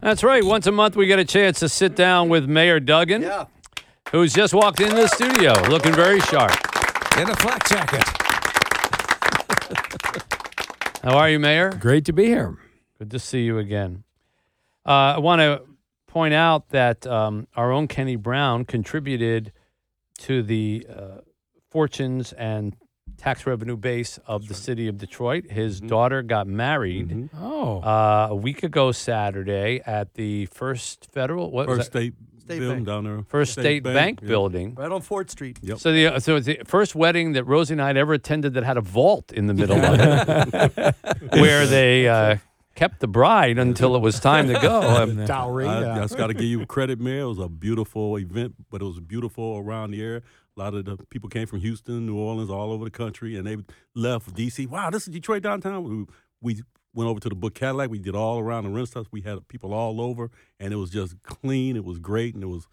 That's right. Once a month, we get a chance to sit down with Mayor Duggan, Yeah. who's just walked into the studio looking very sharp. In a flak jacket. How are you, Mayor? Great to be here. Good to see you again. Uh, I want to point out that um, our own Kenny Brown contributed to the uh, fortunes and tax revenue base of the city of Detroit. His daughter got married Oh, uh, a week ago Saturday at the First Federal what was First that? state, State building Bank. down there. First State, Bank, yeah. building. Right on Fort Street. Yep. So the so it's the first wedding that Rosie and I had ever attended that had a vault in the middle of it, where they uh, kept the bride until it was time to go. Um, dowry. I, yeah. I just got to give you credit, Mayor. It was a beautiful event, but it was beautiful around the area. A lot of the people came from Houston, New Orleans, all over the country, and they left D.C. Wow, this is Detroit downtown. We, we went over to the Book Cadillac. We did all around the Renaissance. We had people all over, and it was just clean. It was great, and it was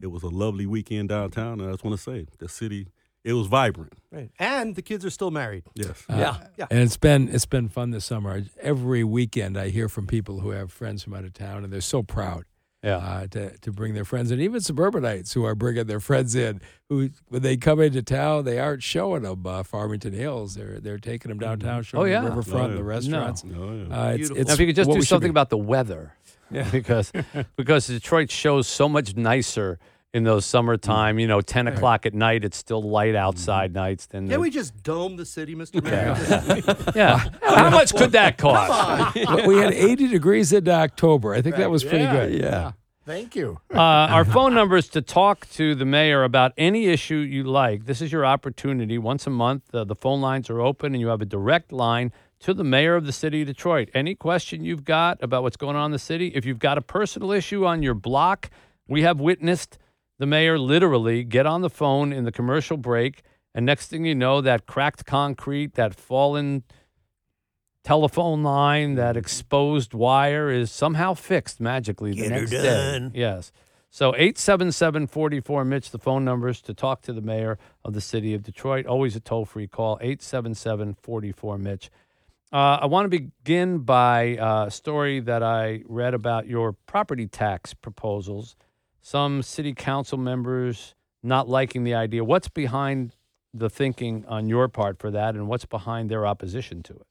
it was a lovely weekend downtown. And I just want to say, the city, it was vibrant. Right. And the kids are still married. Yes. Uh, yeah. Yeah. And it's been it's been fun this summer. Every weekend, I hear from people who have friends from out of town, and they're so proud yeah. uh, to to bring their friends, and even suburbanites who are bringing their friends in. Who when they come into town, they aren't showing them uh, Farmington Hills. They're they're taking them downtown, showing Oh, yeah. them the riverfront, Oh, yeah. the restaurants. Oh, yeah. Uh, it's, it's Now, if you could just do something about the weather, because because Detroit shows so much nicer in those summertime. You know, ten o'clock at night, it's still light outside nights. Than Can we just dome the city, Mr. Mayor? yeah. How much could that cost? Well, we had 80 degrees in October. I think that was pretty good. Yeah. Thank you. Uh, our phone number is to talk to the mayor about any issue you like. This is your opportunity. Once a month, uh, the phone lines are open, and you have a direct line to the mayor of the city of Detroit. Any question you've got about what's going on in the city, if you've got a personal issue on your block, we have witnessed the mayor literally get on the phone in the commercial break, and next thing you know, that cracked concrete, that fallen telephone line, that exposed wire is somehow fixed magically the Get her next done. day. Yes. So 877-44 Mitch, the phone numbers to talk to the mayor of the city of Detroit. Always a toll-free call, 877-44 Mitch. Uh, I want to begin by uh, a story that I read about your property tax proposals. Some city council members not liking the idea. What's behind the thinking on your part for that, and what's behind their opposition to it?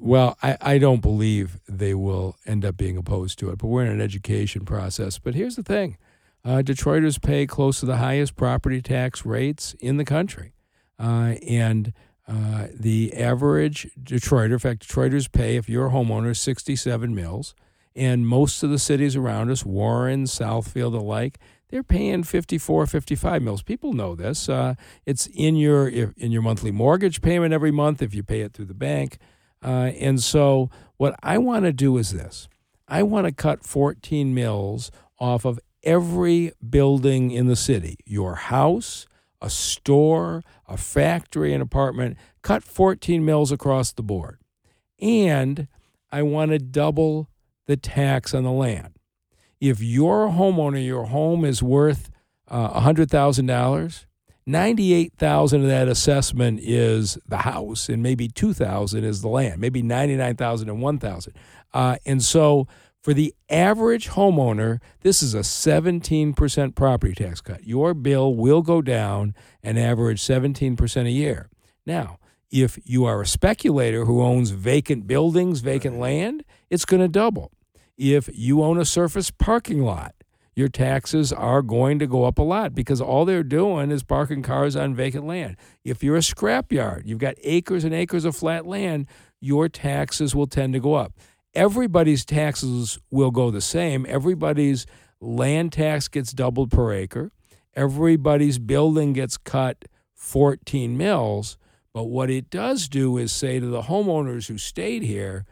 Well, I, I don't believe they will end up being opposed to it, but we're in an education process. But here's the thing uh, Detroiters pay close to the highest property tax rates in the country. Uh, and uh, the average Detroiter, in fact, Detroiters pay, if you're a homeowner, 67 mills. And most of the cities around us, Warren, Southfield, alike, they're paying 54, 55 mills. People know this. Uh, it's in your in your monthly mortgage payment every month if you pay it through the bank. Uh, and so, what I want to do is this I want to cut 14 mills off of every building in the city your house, a store, a factory, an apartment. Cut 14 mills across the board. And I want to double the tax on the land. If you're a homeowner, your home is worth uh, $100,000. 98,000 of that assessment is the house and maybe 2,000 is the land, maybe 99,000 and 1,000. Uh, and so for the average homeowner, this is a 17% property tax cut. Your bill will go down an average 17% a year. Now, if you are a speculator who owns vacant buildings, vacant land, it's going to double. If you own a surface parking lot, your taxes are going to go up a lot because all they're doing is parking cars on vacant land. If you're a scrapyard, you've got acres and acres of flat land, your taxes will tend to go up. Everybody's taxes will go the same. Everybody's land tax gets doubled per acre. Everybody's building gets cut 14 mills. But what it does do is say to the homeowners who stayed here,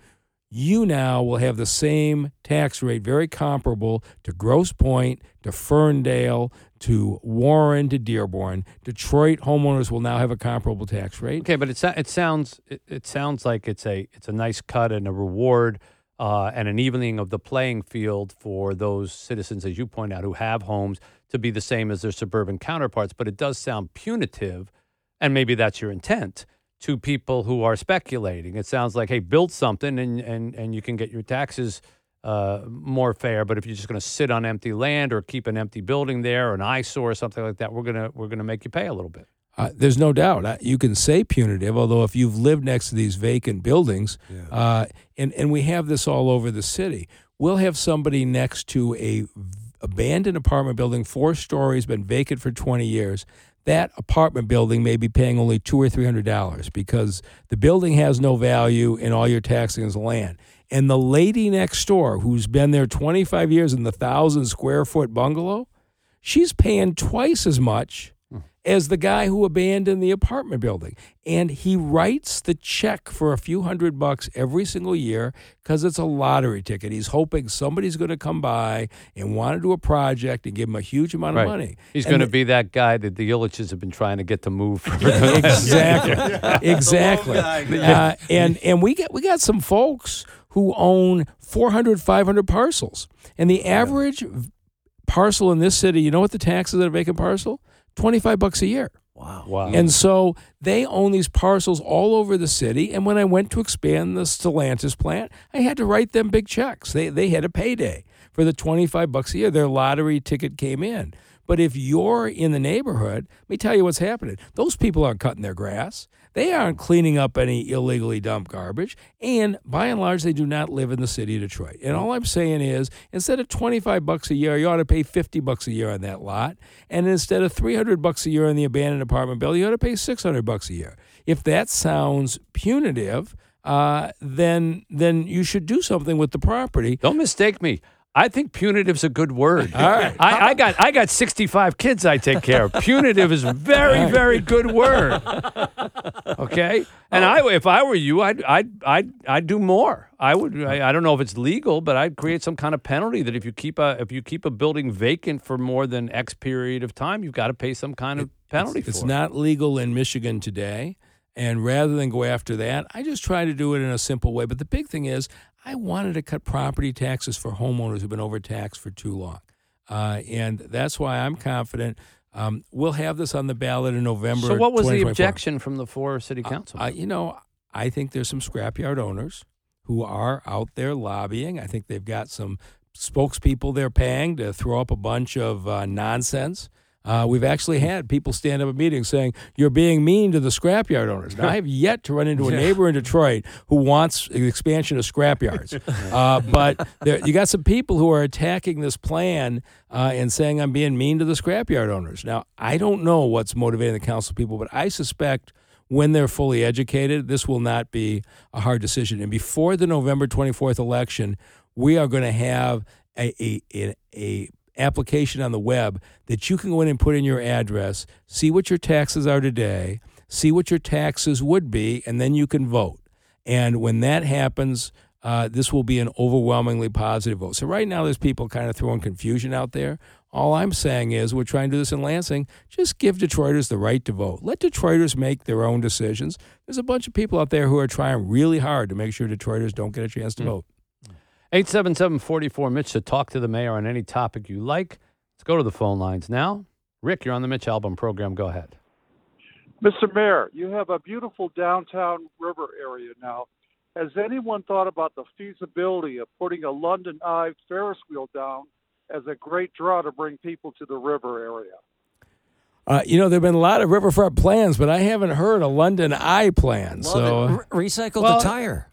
you now will have the same tax rate, very comparable to Grosse Pointe, to Ferndale, to Warren, to Dearborn. Detroit homeowners will now have a comparable tax rate. Okay, but it it sounds it, it sounds like it's a it's a nice cut and a reward uh, and an evening of the playing field for those citizens, as you point out, who have homes to be the same as their suburban counterparts. But it does sound punitive, and maybe that's your intent to people who are speculating. It sounds like, hey, build something and and and you can get your taxes uh, more fair. But if you're just going to sit on empty land or keep an empty building there or an eyesore or something like that, we're gonna we're gonna make you pay a little bit. Uh, there's no doubt. Uh, You can say punitive, although if you've lived next to these vacant buildings, uh, and and we have this all over the city, we'll have somebody next to a v- abandoned apartment building, four stories, been vacant for 20 years. That apartment building may be paying only two or three hundred dollars because the building has no value, and all you're taxing is land. And the lady next door, who's been there 25 years in the thousand square foot bungalow, she's paying twice as much as the guy who abandoned the apartment building. And he writes the check for a few hundred bucks every single year because it's a lottery ticket. He's hoping somebody's going to come by and want to do a project and give him a huge amount of money. He's going to be that guy that the Ilitches have been trying to get to move. For exactly exactly uh, and and we get we got some folks who own 400 500 parcels and the average v- parcel in this city you know what the taxes on a vacant parcel 25 bucks a year wow. wow. and so they own these parcels all over the city. And when I went to expand the Stellantis plant, I had to write them big checks. They, they had a payday for the 25 bucks a year. Their lottery ticket came in. But if you're in the neighborhood, let me tell you what's happening. Those people aren't cutting their grass. They aren't cleaning up any illegally dumped garbage. And by and large, they do not live in the city of Detroit. And all I'm saying is instead of 25 bucks a year, you ought to pay 50 bucks a year on that lot. And instead of 300 bucks a year on the abandoned apartment bill, you ought to pay 600 bucks a year. If that sounds punitive, uh, then then you should do something with the property. Don't mistake me. I think punitive's a good word. All right. I, I got I got 65 kids I take care of. Punitive is a very very good word. Okay, and I if I were you, I'd I'd I'd, I'd do more. I would. I, I don't know if it's legal, but I'd create some kind of penalty that if you keep a if you keep a building vacant for more than X period of time, you've got to pay some kind of penalty It's for it. not legal in Michigan today. And rather than go after that, I just try to do it in a simple way. But the big thing is, I wanted to cut property taxes for homeowners who've been overtaxed for too long. Uh, and that's why I'm confident um, we'll have this on the ballot in November. So what was the objection from the four city council? Uh, you know, I think there's some scrapyard owners who are out there lobbying. I think they've got some spokespeople they're paying to throw up a bunch of uh, nonsense. Uh, we've actually had people stand up at meetings saying you're being mean to the scrapyard owners. Now, I have yet to run into a neighbor in Detroit who wants an expansion of scrapyards, uh, but there, you got some people who are attacking this plan uh, and saying I'm being mean to the scrapyard owners. Now, I don't know what's motivating the council people, but I suspect when they're fully educated, this will not be a hard decision. And before the November 24th election, we are going to have a, a, a, a application on the web that you can go in and put in your address, see what your taxes are today, see what your taxes would be, and then you can vote. And when that happens, uh, this will be an overwhelmingly positive vote. So right now, there's people kind of throwing confusion out there. All I'm saying is, we're trying to do this in Lansing. Just give Detroiters the right to vote. Let Detroiters make their own decisions. There's a bunch of people out there who are trying really hard to make sure Detroiters don't get a chance to vote. 877-44 Mitch to talk to the mayor on any topic you like. Let's go to the phone lines now. Rick, you're on the Mitch Albom program. Go ahead. Mr. Mayor, you have a beautiful downtown river area now. Has anyone thought about the feasibility of putting a London Eye Ferris wheel down as a great draw to bring people to the river area? Uh, you know, there have been a lot of riverfront plans, but I haven't heard a London Eye plan. so, Re- recycle Well- the tire.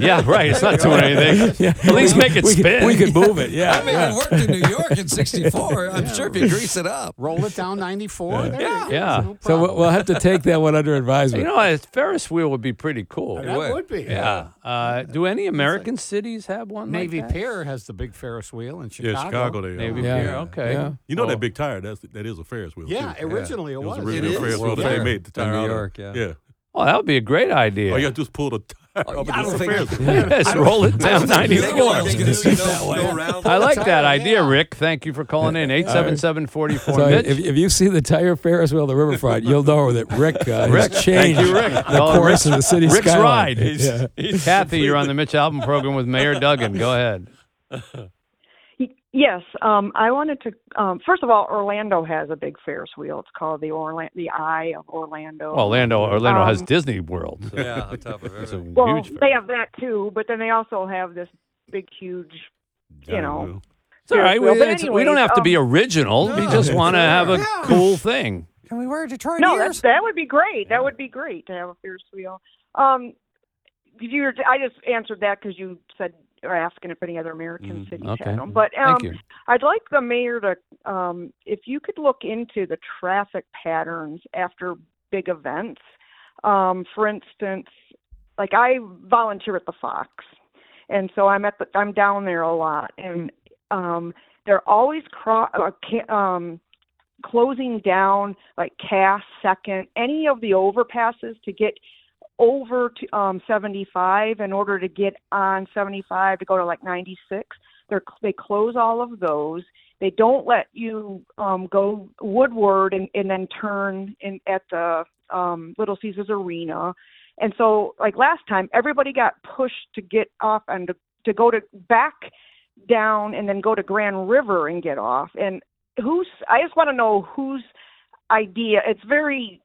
Yeah, right. It's not doing anything. yeah, At least make it we spin. Could, we could move it. Yeah, I mean, yeah. it worked in New York in '64. I'm sure if you grease it up. Roll it down 94. There. Yeah. No So we'll, we'll have to take that one under advisement. You know, a Ferris wheel would be pretty cool. that would. would be. Yeah. Uh, do any American cities have one? Navy that? Pier has the big Ferris wheel in Chicago. Yeah, Chicago. They Navy Yeah. Pier. Okay. Yeah. You know Oh. that big tire? That's that is a Ferris wheel. Yeah, too. originally it it was was. originally It a Ferris wheel that they made the tire In New. York, yeah. yeah. Oh, that would be a great idea. Oh, you got to just pull the tire. Oh, up I don't think- Yes, roll it down 94. oil's gonna seep that way. Go around. I like that idea. Rick. Thank you for calling in. 877-44 So if, if you see the tire Ferris wheel at the riverfront, you'll know that Rick, uh, Rick, has changed you, Rick. the Call course Rick's- of the city Rick's skyline. ride. He's- Yeah. Kathy, you're on the Mitch Albom program with Mayor Duggan. Go ahead. Y- Yes, um, I wanted to. Um, first of all, Orlando has a big Ferris wheel. It's called the Orlando, the Eye of Orlando. Well, Orlando, Orlando has Um, Disney World. so Yeah, on top of it's a everything. Well, they have that too, but then they also have this big, huge, you Yeah, know. It's all right. We, Well, but it's- we don't have to be um, original. we just want to have a cool thing. Can we wear a Detroit No, ears? that that would be great. That would be great to have a Ferris wheel. Um, you I just answered that because you said or asking if any other American cities Mm, Okay. had them. But um. I'd like the mayor to, um, if you could look into the traffic patterns after big events. Um, for instance, like I volunteer at the Fox, and so I'm at the I'm down there a lot, and um, they're always cro- uh, um, closing down like Cass Second, any of the overpasses to get over to um 75 in order to get on 75 to go to like 96 they're they close all of those. They don't let you um go woodward and, and then turn in at the um little caesars arena. And so like last time everybody got pushed to get off and to, to go to back down and then go to grand river and get off. And who's i just want to know whose idea. It's very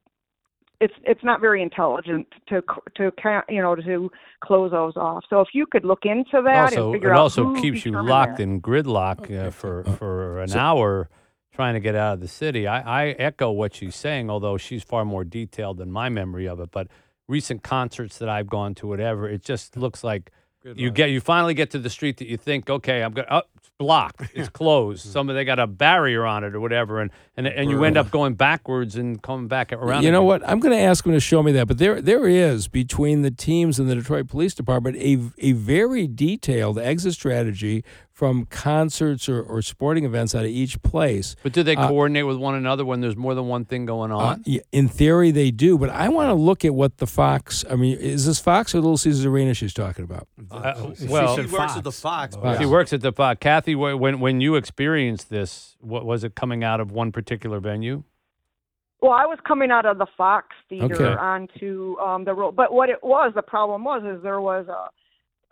it's it's not very intelligent to to ca- you know to close those off. So if you could look into that also, and figure it out also who keeps you locked that. in gridlock uh, for for an hour trying to get out of the city. I, I echo what she's saying, although she's far more detailed than my memory of it. But recent concerts that I've gone to, whatever, it just looks like you get you finally get to the street that you think, okay, I'm going. Oh, it's blocked. It's closed. Mm-hmm. Some they got a barrier on it or whatever, and and, and you end up going backwards and coming back around. You know again. what? I'm going to ask him to show me that. But there, there is between the teams and the Detroit Police Department a a very detailed exit strategy from concerts or, or sporting events out of each place. But do they Uh, coordinate with one another when there's more than one thing going Uh, on? y- in theory, they do. But I want to look at what the Fox. I mean, is this Fox or Little Caesars Arena she's talking about? Uh, well, she works at the Fox. Oh, but She works at the Fox. Kathy. When when you experienced this, what was it coming out of one particular venue? Well, I was coming out of the Fox Theater Okay. onto um the road, but what it was, the problem was, is there was a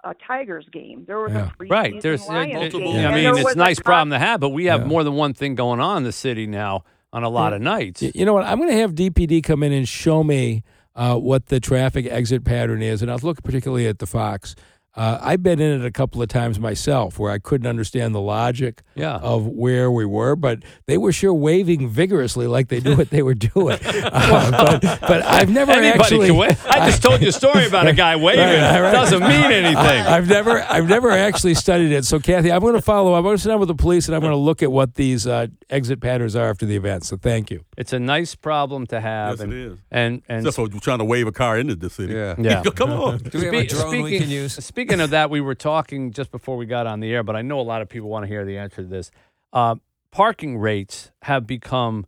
a Tigers game. There was Yeah. a Right. preseason There's. uh, multiple- game, I mean, it's a nice problem to have, but we have Yeah. more than one thing going on in the city now on a lot of nights. You know what? I'm going to have DPD come in and show me uh, what the traffic exit pattern is, and I'll look particularly at the Fox. Uh, I've been in it a couple of times myself where I couldn't understand the logic Yeah. of where we were, but they were sure waving vigorously like they knew what they were doing. Uh, but, but I've never Anybody actually. can wave. I just told you a story about a guy waving. Right, right. Doesn't mean anything. I, have never, I've never actually studied it. So, Kathy, I'm going to follow. up. I'm going to sit down with the police, and I'm going to look at what these uh, exit patterns are after the event. So, thank you. it's a nice problem to have. Yes, and, it is. And and Except for trying to wave a car into the city. Yeah. Yeah. Come on. Do we have a Spe- drone we can use? Speaking of that, we were talking just before we got on the air, but I know a lot of people want to hear the answer to this. Uh, parking rates have become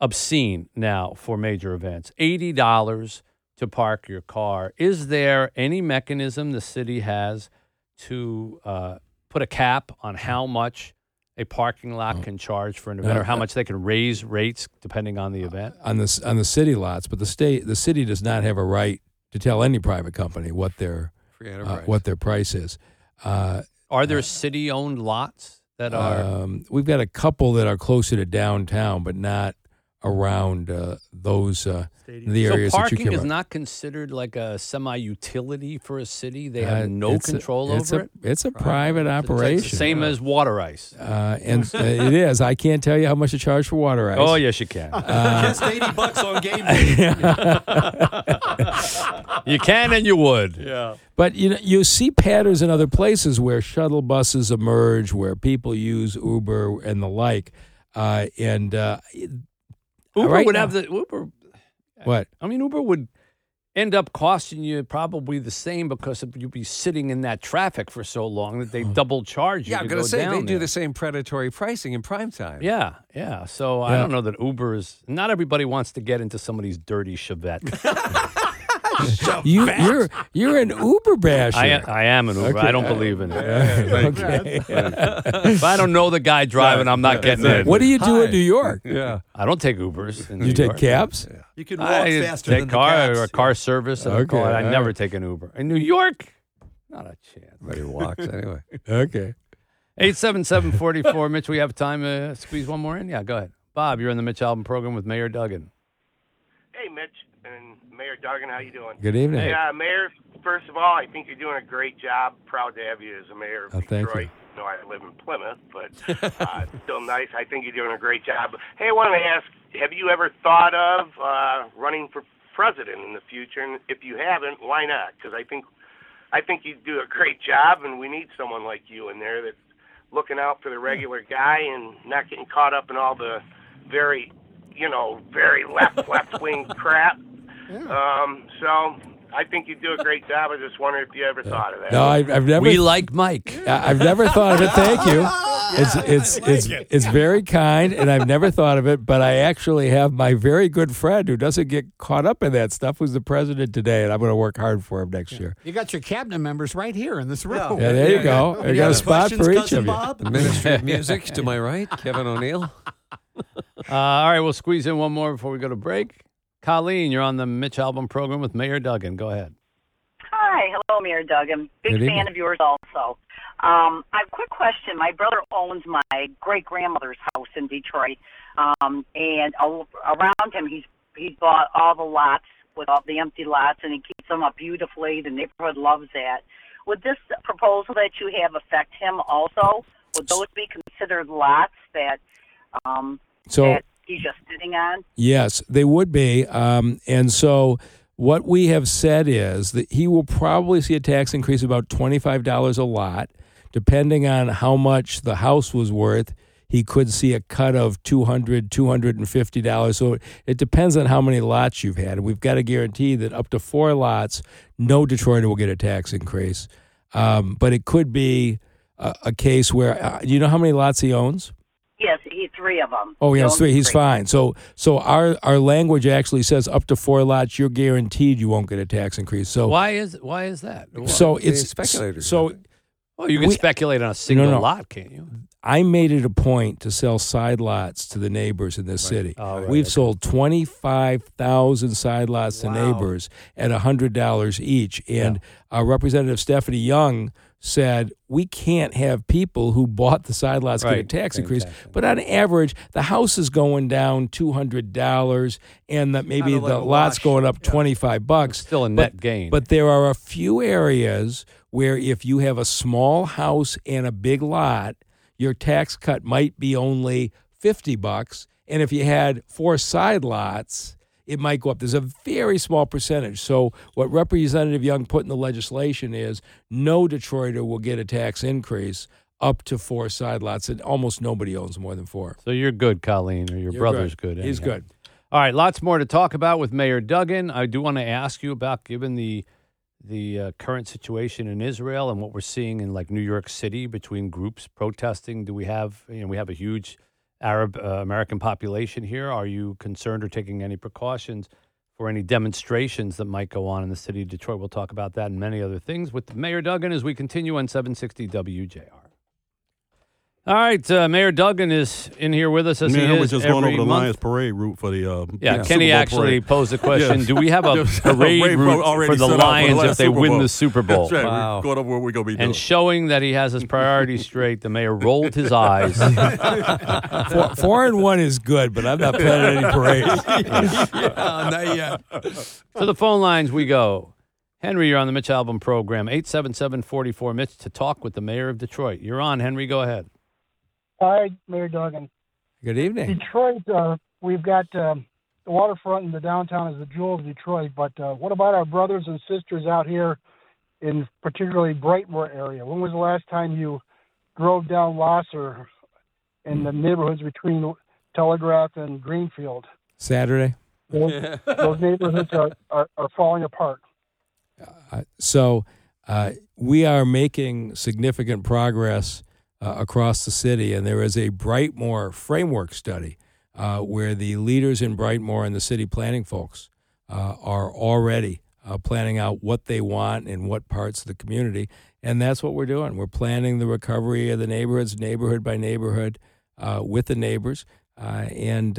obscene now for major events. Eighty dollars to park your car. Is there any mechanism the city has to uh, put a cap on how much a parking lot can charge for an event, or how uh, much they can raise rates depending on the event? on the on the city lots, but the state the city does not have a right to tell any private company what their Free uh, what their price is. Uh, Are there city-owned lots that are? um, we've got a couple that are closer to downtown, but not around uh, those uh, the so areas that you parking care is about. not considered like a semi-utility for a city. They Uh, have no it's a- control it's over a, it. It's a private It's operation. the same as water ice. uh, and uh, it is. I can't tell you how much to charge for water ice. Oh yes, you can. Just 80 bucks on game day. you can and you would. Yeah. But you know, you see patterns in other places where shuttle buses emerge, where people use Uber and the like. Uh, and uh, Uber Right would now- have the Uber. what? I mean, Uber would end up costing you probably the same because you'd be sitting in that traffic for so long that they double charge you. yeah, I'm going go to say they down do there. the same predatory pricing in prime time. Yeah, yeah. So I Yeah. don't know that Uber is. Not everybody wants to get into somebody's dirty Chevette. You, you're you're an Uber basher. I, I am an Uber. I don't believe in it. okay. if I don't know the guy driving, I'm not getting in. what do you do Hi. in New York? Yeah. I don't take Ubers. In You New take York. cabs? You can walk I faster take than car the cabs. or a car service. And Okay, okay, I all never take an Uber in New York. Not a chance. But he walks anyway. Okay. Eight seven seven forty four. Mitch, we have time to squeeze one more in. Yeah, go ahead. Bob, you're in the Mitch Albom program with Mayor Duggan. Hey, Mitch and Mayor Duggan, how you doing? Good evening. Yeah, Mayor. first of all, I think you're doing a great job. Proud to have you as a mayor of Oh, thank you. Detroit. You know, I live in Plymouth, but uh, still nice. I think you're doing a great job. Hey, I wanted to ask, have you ever thought of uh, running for president in the future? And if you haven't, why not? Because I think I think you do a great job, and we need someone like you in there that's looking out for the regular guy and not getting caught up in all the very, you know, very left left wing crap. Um, so I think you do a great job. I just wonder if you ever thought of that. No, I've, I've never. We like Mike. I- I've never thought of it. Thank you. It's it's it's it's very kind, and I've never thought of it. But I actually have my very good friend who doesn't get caught up in that stuff, who's the president today, and I'm going to work hard for him next year. You got your cabinet members right here in this room. Yeah, there you go. I got a spot for each of you. The Ministry of Music to my right, Kevin O'Neill. Uh, all right, we'll squeeze in one more before we go to break. Colleen, you're on the Mitch Albom program with Mayor Duggan. Go ahead. Hi, hello, Mayor Duggan. Big Good fan evening. of yours also. Um, I have a quick question. My brother owns my great grandmother's house in Detroit, um, and around him, he's he's bought all the lots with all the empty lots, and he keeps them up beautifully. The neighborhood loves that. Would this proposal that you have affect him also? Would those be considered lots that um, So that he's just sitting on? Yes, they would be. Um, and so what we have said is that he will probably see a tax increase of about $25 a lot, depending on how much the house was worth. He could see a cut of $200, $250. So it depends on how many lots you've had. And we've got to guarantee that up to four lots, no Detroiter will get a tax increase. Um, but it could be a, a case where, uh, do you know how many lots he owns? Yes, three of them. Oh, yeah, has owns three. He's fine. So, so our our language actually says up to four lots, you're guaranteed you won't get a tax increase. So, Why is why is that? so it's speculators So, have well, you can we- speculate on a single no. lot, can't you? I made it a point to sell side lots to the neighbors in this city. Oh, right, We've okay. sold twenty five thousand side lots to neighbors at hundred dollars each, and our Representative Stephanie Young said we can't have people who bought the side lots get a tax Paying increase. But on average, the house is going down two hundred dollars, and that maybe the lot's wash. going up Yeah. twenty five bucks. Still a But- net gain. But there are a few areas where if you have a small house and a big lot, your tax cut might be only 50 bucks. And if you had four side lots, it might go up. There's a very small percentage. So what Representative Young put in the legislation is no Detroiter will get a tax increase up to four side lots, and almost nobody owns more than four. so you're good, Colleen, or your You're brother's good. He's good. All right, lots more to talk about with Mayor Duggan. I do want to ask you about given the the uh, current situation in Israel and what we're seeing in like New York City between groups protesting. Do we have you know we have a huge Arab uh, American population here? Are you concerned or taking any precautions for any demonstrations that might go on in the city of Detroit? We'll talk about that and many other things with Mayor Duggan as we continue on 760 WJR. All right, uh, Mayor Duggan is in here with us as Man, he we're is just every going over the month. Lions parade route for the uh, Yeah, Super Kenny Bowl actually parade. posed the question: Yes. Do we have a parade Parade route for the set out for the Lions if they Super win Bowl. the Super Bowl? That's right. Wow. We're going over what we're going to be doing. And showing that he has his priorities straight, the mayor rolled his eyes. Four, four and one is good, but I'm not planning any parades. Uh, not yet. to the phone lines we go. Henry, you're on the Mitch Albom program, 877-44 Mitch, to talk with the mayor of Detroit. You're on, Henry. Go ahead. Hi, Mayor Duggan. Good evening. Detroit, uh, we've got um, the waterfront and the downtown is the jewel of Detroit, but uh, what about our brothers and sisters out here in particularly Brightmoor area? When was the last time you drove down Lahser in the neighborhoods between Telegraph and Greenfield? Saturday. Those, those neighborhoods are, are, are falling apart. Uh, so uh, we are making significant progress uh, across the city, and there is a Brightmoor framework study uh, where the leaders in Brightmoor and the city planning folks uh, are already uh, planning out what they want in what parts of the community, and that's what we're doing. We're planning the recovery of the neighborhoods, neighborhood by neighborhood, uh, with the neighbors, uh, and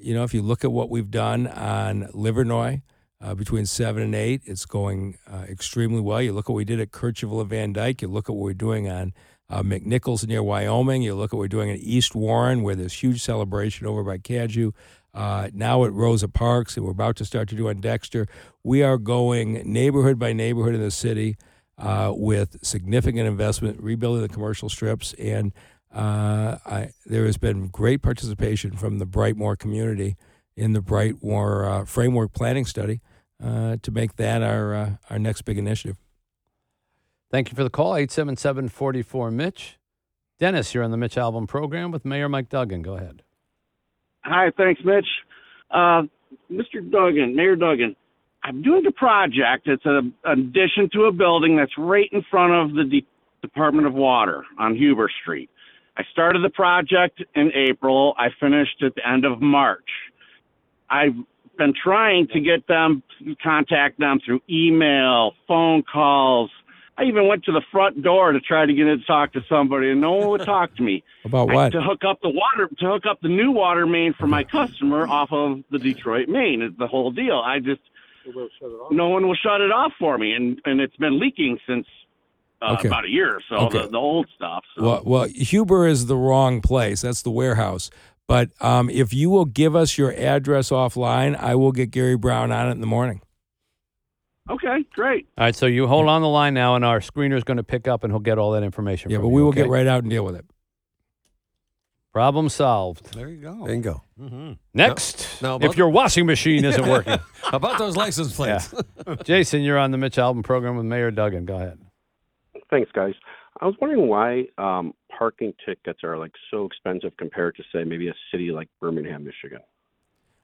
you know, if you look at what we've done on Livernois uh, between seven and eight, it's going uh, extremely well. You look at what we did at Kercheval Van Dyke. You look at what we're doing on uh, McNichols near Wyoming. You look at what we're doing in East Warren, where there's huge celebration over by Caju. Uh, now at Rosa Parks, and we're about to start to do on Dexter. We are going neighborhood by neighborhood in the city uh, with significant investment, rebuilding the commercial strips, and uh, I, there has been great participation from the Brightmoor community in the Brightmoor uh, framework planning study uh, to make that our uh, our next big initiative. Thank you for the call. 877 44 Mitch. Dennis, you're on the Mitch Albom program with Mayor Mike Duggan. Go ahead. Hi, thanks, Mitch. Uh, Mr. Duggan, Mayor Duggan, I'm doing a project. It's an addition to a building that's right in front of the D- Department of Water on Huber Street. I started the project in April. I finished at the end of March. I've been trying to get them, contact them through email, phone calls. I even went to the front door to try to get in to talk to somebody, and no one would talk to me. About I- what? to hook up the water, to hook up the new water main for my customer off of the Detroit main. Is the whole deal. I just no one will shut it off for me, and and it's been leaking since uh, Okay. about a year or so. Okay. The, the old stuff. So. Well, well, Huber is the wrong place. That's the warehouse. But um, if you will give us your address offline, I will get Gary Brown on it in the morning. Okay, great. All right, so you hold on the line now, and our screener is going to pick up and he'll get all that information Yeah, from but you, we will okay? get right out and deal with it. Problem solved. There you go. Bingo. Mm-hmm. Next, Now if your washing machine isn't working. How about those license plates? Jason, you're on the Mitch Albom program with Mayor Duggan. Go ahead. Thanks, guys. I was wondering why um, parking tickets are like so expensive compared to, say, maybe a city like Birmingham, Michigan.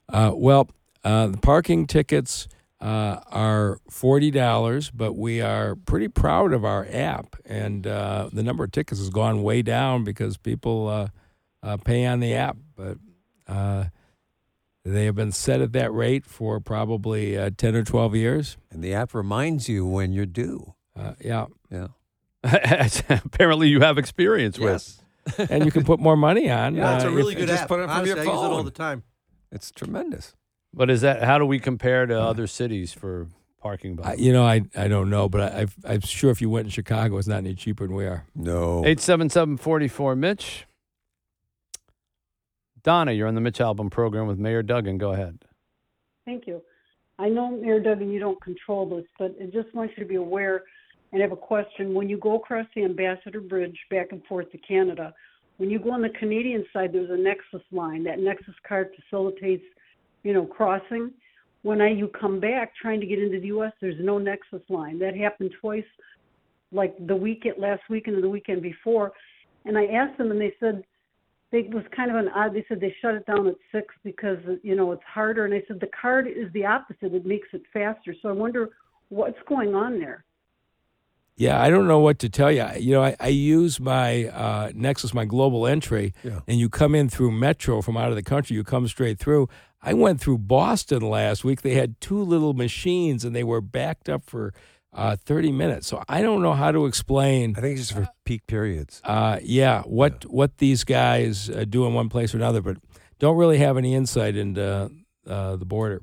Uh, well, uh, the parking tickets uh, are forty dollars, but we are pretty proud of our app, and uh, the number of tickets has gone way down because people uh, uh, pay on the app. But uh, they have been set at that rate for probably uh, ten or twelve years. And the app reminds you when you're due. Uh, yeah, Yeah. Apparently, you have experience Yes. and you can put more money on. Yeah, it's uh, a really if- good just app. put it Honestly, your I use it all the time. It's tremendous. But is that how do we compare to other cities for parking? I, By you know, I I don't know, but I, I've, I'm sure if you went in Chicago, it's not any cheaper than we are. No. eight seven seven forty four Mitch. Donna, you're on the Mitch Albom program with Mayor Duggan. Go ahead. Thank you. I know, Mayor Duggan, you don't control this, but I just want you to be aware and I have a question. When you go across the Ambassador Bridge back and forth to Canada, when you go on the Canadian side, there's a Nexus line. That Nexus card facilitates, you know, crossing. When I you come back trying to get into the U.S., there's no Nexus line. That happened twice, like the weekend last weekend and the weekend before. And I asked them, and they said it was kind of an odd. They said they shut it down at six because you know it's harder. And I said the card is the opposite; it makes it faster. So I wonder what's going on there. Yeah, I don't know what to tell you. You know, I, I use my uh, Nexus, my global entry, Yeah. and you come in through Metro from out of the country. You come straight through. I went through Boston last week. They had two little machines, and they were backed up for uh, 30 minutes. So I don't know how to explain. I think it's just for peak periods. Uh, yeah, what what these guys uh, do in one place or another, but don't really have any insight into uh, the border.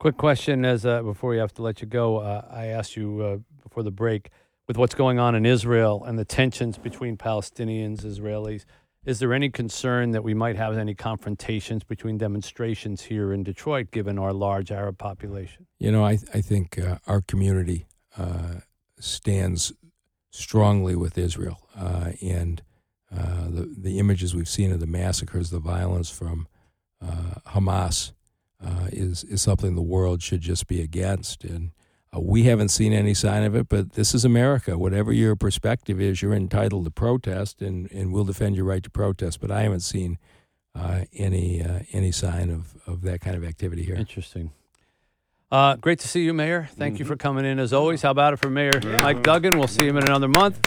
Quick question as uh, before we have to let you go. Uh, I asked you uh, before the break with what's going on in Israel and the tensions between Palestinians, Israelis. Is there any concern that we might have any confrontations between demonstrations here in Detroit, given our large Arab population? You know, I I think uh, our community uh, stands strongly with Israel, uh, and uh, the the images we've seen of the massacres, the violence from uh, Hamas, uh, is is something the world should just be against. And uh, we haven't seen any sign of it, but this is America. Whatever your perspective is, you're entitled to protest, and, and we'll defend your right to protest. But I haven't seen uh, any uh, any sign of, of that kind of activity here. Interesting. Uh, great to see you, Mayor. Thank you for coming in as always. How about it for Mayor Mike Duggan? We'll see him in another month.